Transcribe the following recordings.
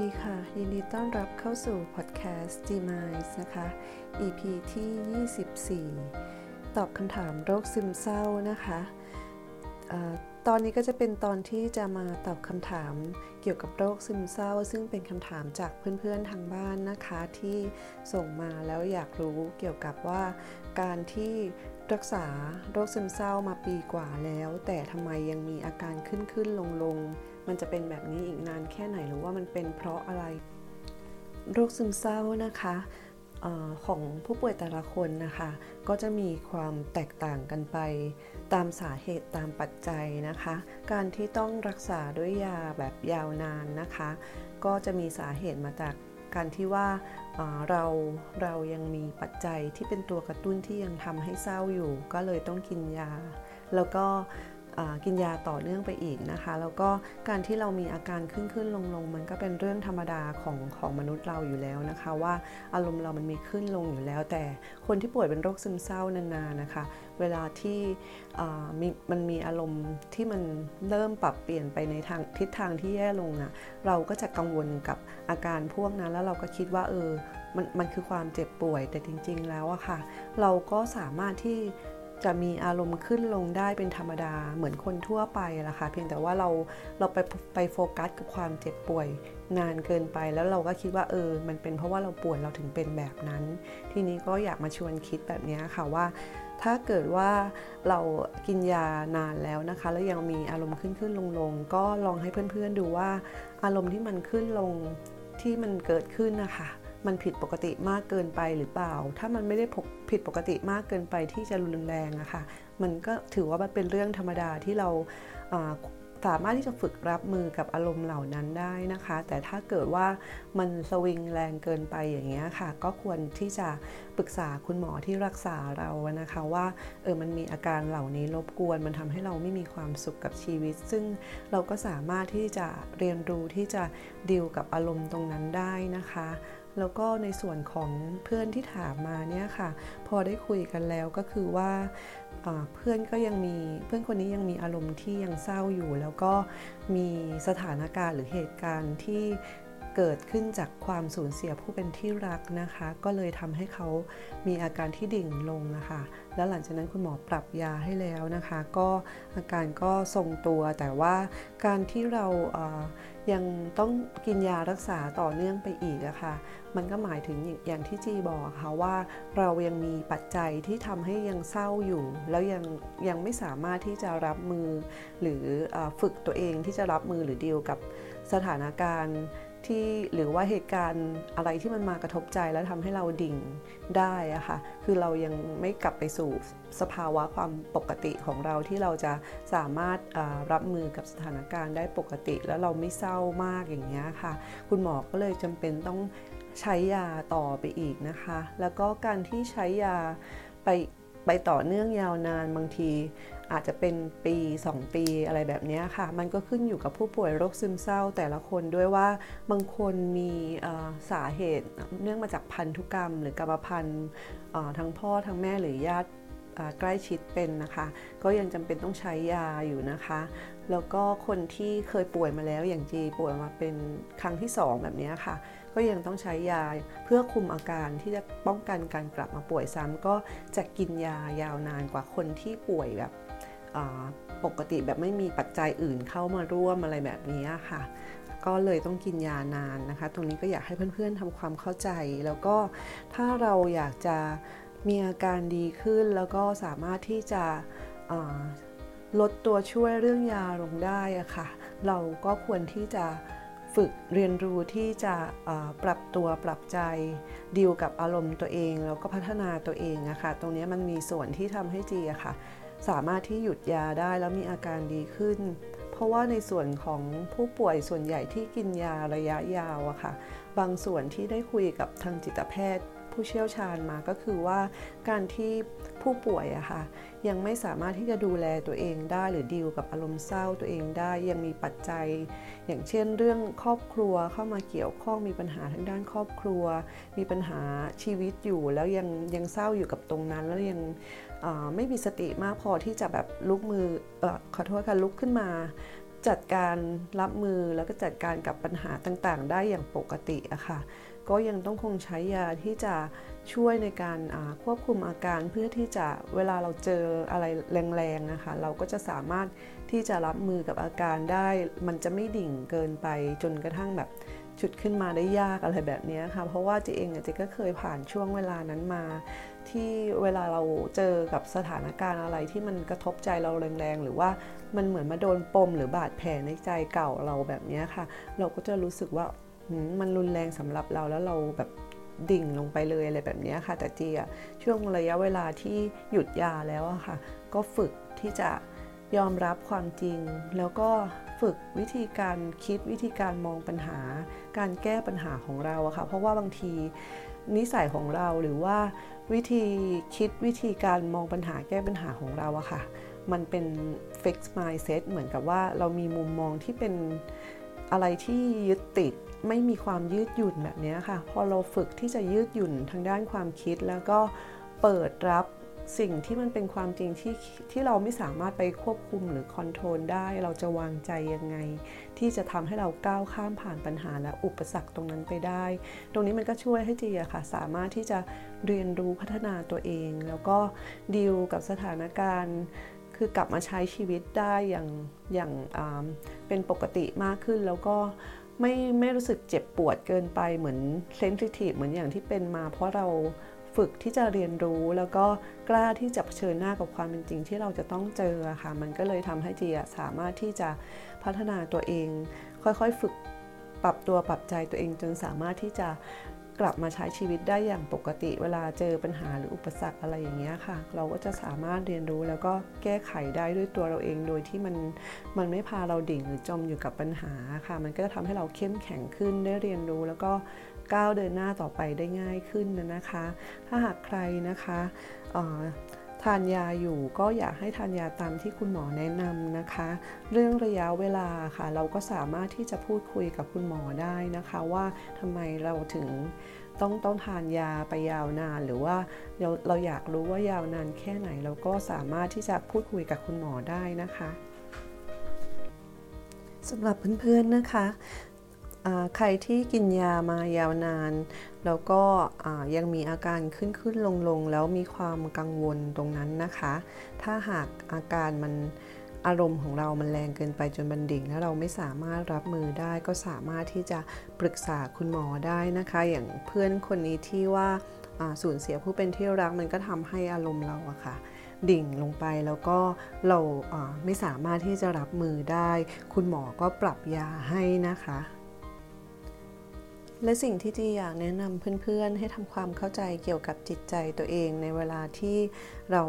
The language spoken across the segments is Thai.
ดีค่ะ ยินดีต้อนรับเข้าสู่พอดแคสต์ G Minds นะคะ EP ที่ 24 ตอบคำถามโรคซึมเศร้านะคะอตอนนี้ก็จะเป็นตอนที่จะมาตอบคำถามเกี่ยวกับโรคซึมเศร้า ซึ่งเป็นคำถามจากเพื่อนๆทางบ้านนะคะ ที่ส่งมาแล้วอยากรู้เกี่ยวกับว่าการที่รักษาโรคซึมเศร้ามาปีกว่าแล้ว แต่ทำไมยังมีอาการขึ้นขึ้นลงลง มันจะเป็นแบบนี้อีกนานแค่ไหนหรือว่ามันเป็นเพราะอะไร โรคซึมเศร้านะคะออของผู้ป่วยแต่ละคนนะคะ ก็จะมีความแตกต่างกันไป ตามสาเหตุตามปัจจัยนะคะ การที่ต้องรักษาด้วยยาแบบยาวนานนะคะ ก็จะมีสาเหตุมาจากการที่ว่าเราเรายังมีปัจจัยที่เป็นตัวกระตุ้นที่ยังทำให้เศร้าอยู่ ก็เลยต้องกินยา แล้วก็ กินยาต่อเนื่องไปอีกนะคะ แล้วก็การที่เรามีอาการขึ้นขึ้นลงลงมันก็เป็นเรื่องธรรมดาของของมนุษย์เราอยู่แล้วนะคะ ว่าอารมณ์เรามันมีขึ้นลงอยู่แล้ว แต่คนที่ป่วยเป็นโรคซึมเศร้านานๆนะคะ เวลาที่ม,มันมีอารมณ์ที่มันเริ่มปรับเปลี่ยนไปในทางทิศทางที่แย่ลงอะ่ะเราก็จะกังวลกับอาการพวกนั้นแล้วเราก็คิดว่าเออมันมันคือความเจ็บป่วยแต่จริง ๆ แล้วอะค่ะ เราก็สามารถที่ จะมีอารมณ์ขึ้นลงได้เป็นธรรมดาเหมือนคนทั่วไปละค่ะเพียงแต่ว่าเราเราไปไปโฟกัสกับความเจ็บป่วยนานเกินไปแล้วเราก็คิดว่าเออ มันเป็นเพราะว่าเราป่วยเราถึงเป็นแบบนั้น ทีนี้ก็อยากมาชวนคิดแบบนี้ค่ะว่า ถ้าเกิดว่าเรากินยานานแล้วนะคะ แล้วยังมีอารมณ์ขึ้นขึ้นลงลงก็ลองให้เพื่อนๆดูว่า อารมณ์ที่มันขึ้นลงที่มันเกิดขึ้นนะคะ มันผิดปกติมากเกินไปหรือเปล่า ถ้ามันไม่ได้ผิดปกติมากเกินไปที่จะรุนแรงอะค่ะ มันก็ถือว่ามันเป็นเรื่องธรรมดาที่เราสามารถที่จะฝึกรับมือกับอารมณ์เหล่านั้นได้นะคะ แต่ถ้าเกิดว่ามันสวิงแรงเกินไปอย่างเงี้ยค่ะ ก็ควรที่จะปรึกษาคุณหมอที่รักษาเรานะคะว่าเออมันมีอาการเหล่านี้รบกวน มันทำให้เราไม่มีความสุขกับชีวิต ซึ่งเราก็สามารถที่จะเรียนรู้ที่จะดิวกับอารมณ์ตรงนั้นได้นะคะ แล้วก็ในส่วนของเพื่อนที่ถามมาเนี่ยค่ะ พอได้คุยกันแล้วก็คือว่าเพื่อนก็ยังมีเพื่อนคนนี้ยังมีอารมณ์ที่ยังเศร้าอยู่ แล้วก็มีสถานการณ์หรือเหตุการณ์ที่ เกิดขึ้นจากความสูญเสียผู้เป็นที่รักนะคะ ก็เลยทำให้เขามีอาการที่ดิ่งลงนะคะ แล้วหลังจากนั้นคุณหมอปรับยาให้แล้วนะคะ ก็อาการก็ทรงตัวแต่ว่าการที่เรายังต้องกินยารักษาต่อเนื่องไปอีกอะคะ่ะ มันก็หมายถึงอย่างที่จีบอกค่ะว่าเรายังมีปัจจัยที่ทำให้ยังเศร้าอยู่ แล้วยังยังไม่สามารถที่จะรับมือ หรืออฝึกตัวเองที่จะรับมือหรือดีลกับสถานการณ์ ที่หรือว่าเหตุการณ์อะไรที่มันมากระทบใจแล้วทำให้เราดิ่งได้อะค่ะคือเรายังไม่กลับไปสู่สภาวะความปกติของเราที่เราจะสามารถรับมือกับสถานการณ์ได้ปกติ แล้วเราไม่เศร้ามากอย่างเงี้ยค่ะ คุณหมอก็เลยจำเป็นต้องใช้ยาต่อไปอีกนะคะ แล้วก็การที่ใช้ยาไป ไปต่อเนื่องยาวนานบางที อาจจะเป็นปี 2 ปีอะไรแบบนี้ค่ะ มันก็ขึ้นอยู่กับผู้ป่วยโรคซึมเศร้าแต่ละคนด้วยว่าบางคนมีสาเหตุเนื่องมาจากพันธุกรรม หรือกรรมพันธุ์ทั้งพ่อทั้งแม่หรือญาติใกล้ชิดเป็นนะคะ ก็ยังจำเป็นต้องใช้ยาอยู่นะคะ แล้วก็คนที่เคยป่วยมาแล้วอย่างจีป่วยมาเป็นครั้งที่ 2 แบบนี้ค่ะ ก็ยังต้องใช้ยาเพื่อคุมอาการที่จะป้องกันการกลับมาป่วยซ้ำก็จะกินยายาวนานกว่าคนที่ป่วยแบบปกติแบบไม่มีปัจจัยอื่นเข้ามาร่วมอะไรแบบนี้ค่ะก็เลยต้องกินยานานนะคะ ตรงนี้ก็อยากให้เพื่อนๆทำความเข้าใจ แล้วก็ถ้าเราอยากจะมีอาการดีขึ้น แล้วก็สามารถที่จะลดตัวช่วยเรื่องยาลงได้อะค่ะ เราก็ควรที่จะ ฝึกเรียนรู้ที่จะปรับตัวปรับใจดีลกับอารมณ์ตัวเอง แล้วก็พัฒนาตัวเองอะค่ะตรงนี้มันมีส่วนที่ทำให้จีอะค่ะ สามารถที่หยุดยาได้แล้วมีอาการดีขึ้น เพราะว่าในส่วนของผู้ป่วยส่วนใหญ่ที่กินยาระยะยาวอะค่ะ บางส่วนที่ได้คุยกับทางจิตแพทย์ ผู้เชี่ยวชาญมาก็คือว่าการที่ผู้ป่วยอะค่ะยังไม่สามารถที่จะดูแลตัวเองได้หรือดีลกับอารมณ์เศร้าตัวเองได้ยังมีปัจจัย อย่างเช่น เรื่องครอบครัวเข้ามาเกี่ยวข้องมีปัญหาทางด้านครอบครัว มีปัญหาชีวิตอยู่แล้วยังยังเศร้าอยู่กับตรงนั้น แล้วยังไม่มีสติมากพอที่จะแบบลุกมืออขอโทษค่ะลุกขึ้นมา จัดการรับมือแล้วก็จัดการกับปัญหาต่างๆ ได้อย่างปกติอะค่ะ ก็ยังต้องคงใช้ยาที่จะช่วยในการควบคุมอาการเพื่อที่จะเวลาเราเจออะไรแรงๆนะคะ เราก็จะสามารถที่จะรับมือกับอาการได้ มันจะไม่ดิ่งเกินไปจนกระทั่งแบบชุดขึ้นมาได้ยากอะไรแบบนี้ค่ะ เพราะว่าเจเองเจก็เคยผ่านช่วงเวลานั้นมา ที่เวลาเราเจอกับสถานการณ์อะไรที่มันกระทบใจเราแรงๆ หรือว่ามันเหมือนมาโดนปมหรือบาดแผลในใจเก่าเราแบบนี้ค่ะ เราก็จะรู้สึกว่ามันรุนแรงสำหรับเราแล้วเราแบบดิ่งลงไปเลยอะไรแบบนี้ค่ะ แต่จีอะช่วงระยะเวลาที่หยุดยาแล้วอะค่ะ ก็ฝึกที่จะยอมรับความจริงแล้วก็ ฝึกวิธีการคิดวิธีการมองปัญหา การแก้ปัญหาของเราอะค่ะเพราะว่าบางทีนิสัยของเราหรือว่าวิธีคิดวิธีการมองปัญหาแก้ปัญหาของเราอะค่ะ มันเป็น fixed mindset เหมือนกับว่าเรามีมุมมองที่เป็นอะไรที่ยึดติดไม่มีความยืดหยุ่นแบบนี้ค่ะ พอเราฝึกที่จะยืดหยุ่นทางด้านความคิดแล้วก็เปิดรับ สิ่งที่มันเป็นความจริงที่ที่เราไม่สามารถไปควบคุมหรือคอนโทรลได้ เราจะวางใจยังไง ที่จะทำให้เราก้าวข้ามผ่านปัญหาและอุปสรรคตรงนั้นไปได้ ตรงนี้มันก็ช่วยให้จีอะค่ะ สามารถที่จะเรียนรู้พัฒนาตัวเอง แล้วก็ดีลกับสถานการณ์ คือกลับมาใช้ชีวิตได้อย่างอย่างเป็นปกติมากขึ้นแล้วก็ไม่ไม่รู้สึกเจ็บปวดเกินไปเหมือนเซนซิทีฟเหมือนอย่างที่เป็นมา เพราะเรา ฝึกที่จะเรียนรู้แล้วก็กล้าที่จะเผชิญหน้ากับความเป็นจริงที่เราจะต้องเจอค่ะ มันก็เลยทำให้จีสามารถที่จะพัฒนาตัวเอง ค่อยๆ ฝึกปรับตัวปรับใจตัวเองจนสามารถที่จะกลับมาใช้ชีวิตได้อย่างปกติ เวลาเจอปัญหาหรืออุปสรรคอะไรอย่างเงี้ยค่ะ เราก็จะสามารถเรียนรู้แล้วก็แก้ไขได้ด้วยตัวเราเองโดยที่มันมันไม่พาเราดิ่งหรือจมอยู่กับปัญหาค่ะ มันก็จะทำให้เราเข้มแข็งขึ้นได้เรียนรู้แล้วก็ ก้าวเดินหน้าต่อไปได้ง่ายขึ้นนะคะ ถ้าหากใครนะคะทานยาอยู่ก็อยากให้ทานยาตามที่คุณหมอแนะนำนะคะ เรื่องระยะเวลาค่ะ เราก็สามารถที่จะพูดคุยกับคุณหมอได้นะคะ ว่าทำไมเราถึงต้องต้องทานยาไปยาวนานหรือว่าเราเราอยากรู้ว่ายาวนานแค่ไหน เราก็สามารถที่จะพูดคุยกับคุณหมอได้นะคะสำหรับเพื่อนๆนะคะ ใครที่กินยามายาวนาน แล้วก็ยังมีอาการขึ้นขึ้นลงลงแล้วมีความกังวลตรงนั้นนะคะ ถ้าหากอาการมันอารมณ์ของเรามันแรงเกินไปจนบันดิ่งแล้วเราไม่สามารถรับมือได้ก็สามารถที่จะปรึกษาคุณหมอได้นะคะ อย่างเพื่อนคนนี้ที่ว่าสูญเสียผู้เป็นที่รักมันก็ทำให้อารมณ์เราอะค่ะดิ่งลงไปแล้วก็เราไม่สามารถที่จะรับมือได้ คุณหมอก็ปรับยาให้นะคะ และสิ่งที่จีอยากแนะนำเพื่อนๆ ให้ทำความเข้าใจเกี่ยวกับจิตใจตัวเองในเวลาที่เรา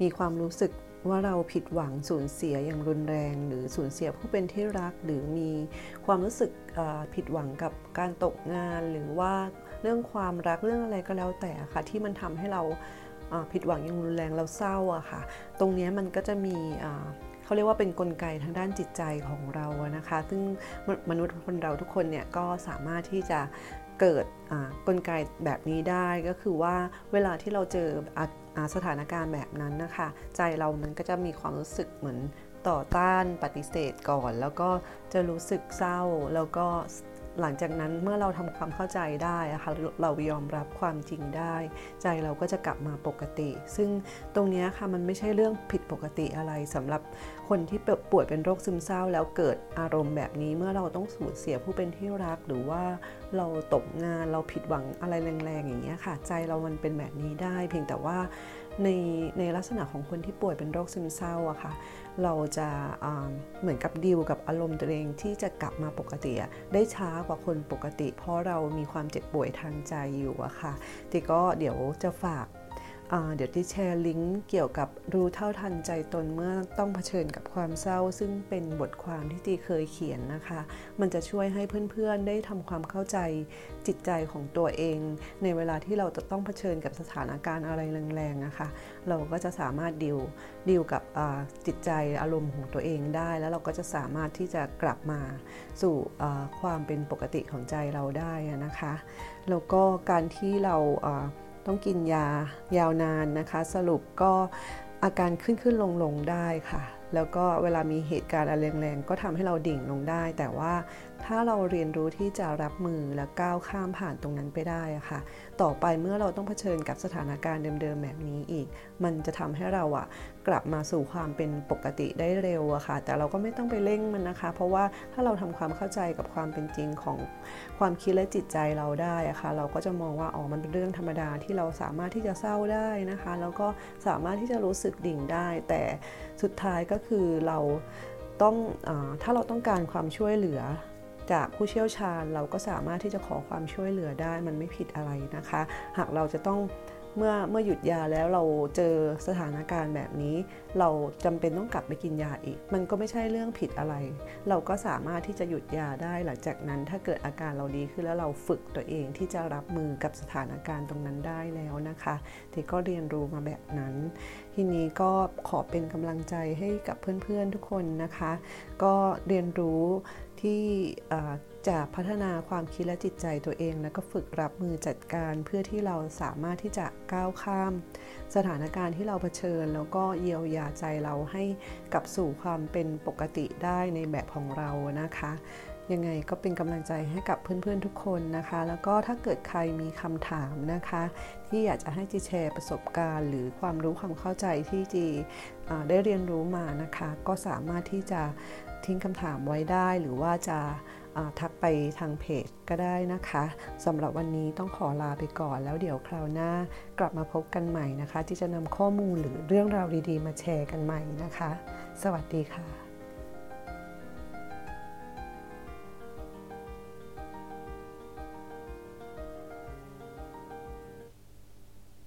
มีความรู้สึกว่าเราผิดหวังสูญเสียอย่างรุนแรง หรือสูญเสียผู้เป็นที่รัก หรือมีความรู้สึกผิดหวังกับการตกงาน หรือว่าเรื่องความรักเรื่องอะไรก็แล้วแต่ค่ะ ที่มันทำให้เราผิดหวังอย่างรุนแรงเราเศร้าอะค่ะ ตรงนี้มันก็จะมี เขาเรียกว่าเป็นนกลไกทางด้านจิตใจของเรานะคะ ซึ่งมนุษย์คนเราทุกคนเนี่ยก็สามารถที่จะเกิดกลไกแบบนี้ได้ก็คือว่าเวลาที่เราเจอสถานการณ์แบบนั้นนะคะ ใจเรามันก็จะมีความรู้สึกเหมือนต่อต้านปฏิเสธก่อน แล้วก็จะรู้สึกเศร้าแล้วก็ หลังจากนั้นเมื่อเราทำความเข้าใจได้ะคะเรายอมรับความจริงได้ ใจเราก็จะกลับมาปกติ ซึ่งตรงนี้ค่ะมันไม่ใช่เรื่องผิดปกติอะไรสำหรับคนที่ป่วยเป็นโรคซึมเศร้า แล้วเกิดอารมณ์แบบนี้เมื่อเราต้องสูญเสียผู้เป็นที่รักหรือว่าเราตกงานเราผิดหวังอะไรแรงๆอย่างเงี้ยค่ะ ใจเรามันเป็นแบบนี้ได้ เพียงแต่ว่าในในลักษณะของคนที่ป่วยเป็นโรคซึมเศร้าอะค่ะ เราจะเหมือนกับดิวกับอารมณ์ตัวเองที่จะกลับมาปกติได้ช้ากว่าคนปกติ เพราะเรามีความเจ็บป่วยทางใจอยู่อะค่ะทีก็เดี๋ยวจะฝาก เดี๋ยวที่แชร์ลิงก์เกี่ยวกับรู้เท่าทันใจตนเมื่อต้องเผชิญกับความเศร้า ซึ่งเป็นบทความที่ตีเคยเขียนนะคะ มันจะช่วยให้เพื่อนๆได้ทำความเข้าใจจิตใจของตัวเอง ในเวลาที่เราจะต้องเผชิญกับสถานการณ์อะไรแรงๆนะคะเราก็จะสามารถดิวดิวกับจิตใจอารมณ์ของตัวเองได้ แล้วเราก็จะสามารถที่จะกลับมาสู่ความเป็นปกติของใจเราได้นะคะ แล้วก็การที่เรา ต้องกินยายาวนานนะคะ สรุปก็อาการขึ้นขึ้นลงลงได้ค่ะ แล้วก็เวลามีเหตุการณ์อะไรแรงๆก็ทำให้เราดิ่งลงได้ แต่ว่าถ้าเราเรียนรู้ที่จะรับมือและก้าวข้ามผ่านตรงนั้นไปได้ค่ะ ต่อไปเมื่อเราต้องเผชิญกับสถานการณ์เดิมๆแบบนี้อีก มันจะทำให้เราอะกลับมาสู่ความเป็นปกติได้เร็วอะค่ะ แต่เราก็ไม่ต้องไปเร่งมันนะคะ เพราะว่าถ้าเราทำความเข้าใจกับความเป็นจริงของความคิดและจิตใจเราได้อะค่ะ เราก็จะมองว่าอ๋อมันเป็นเรื่องธรรมดาที่เราสามารถที่จะเศร้าได้นะคะ แล้วก็สามารถที่จะรู้สึกดิ่งได้ แต่สุดท้ายก็คือเราต้องอถ้าเราต้องการความช่วยเหลือ จากผู้เชี่ยวชาญเราก็สามารถที่จะขอความช่วยเหลือได้ มันไม่ผิดอะไรนะคะ หากเราจะต้อง เมื่อเมื่อหยุดยาแล้วเราเจอสถานการณ์แบบนี้ เราจำเป็นต้องกลับไปกินยาอีก มันก็ไม่ใช่เรื่องผิดอะไร เราก็สามารถที่จะหยุดยาได้หลังจากนั้นถ้าเกิดอาการเราดีขึ้นแล้วเราฝึกตัวเองที่จะรับมือกับสถานการณ์ตรงนั้นได้แล้วนะคะที่ก็เรียนรู้มาแบบนั้น ทีนี้ก็ขอเป็นกำลังใจให้กับเพื่อนๆทุกคนนะคะ ก็เรียนรู้ที่ จะพัฒนาความคิดและจิตใจตัวเอง แล้วก็ฝึกรับมือจัดการเพื่อที่เราสามารถที่จะก้าวข้าม สถานการณ์ที่เราเผชิญ แล้วก็เยียวยาใจเราให้กลับสู่ความเป็นปกติได้ในแบบของเรานะคะยังไงก็เป็นกำลังใจให้กับเพื่อนๆทุกคนนะคะ แล้วก็ถ้าเกิดใครมีคำถามนะคะ ที่อยากจะให้จีแชร์ประสบการณ์ หรือความรู้ความเข้าใจที่จีได้เรียนรู้มานะคะ ก็สามารถที่จะทิ้งคำถามไว้ได้หรือว่าจะ ทักไปทางเพจก็ได้นะคะสำหรับวันนี้ต้องขอลาไปก่อน แล้วเดี๋ยวคราวหน้ากลับมาพบกันใหม่นะคะ ที่จะนำข้อมูลหรือเรื่องราวดีๆ มาแชร์กันใหม่นะคะ สวัสดีค่ะ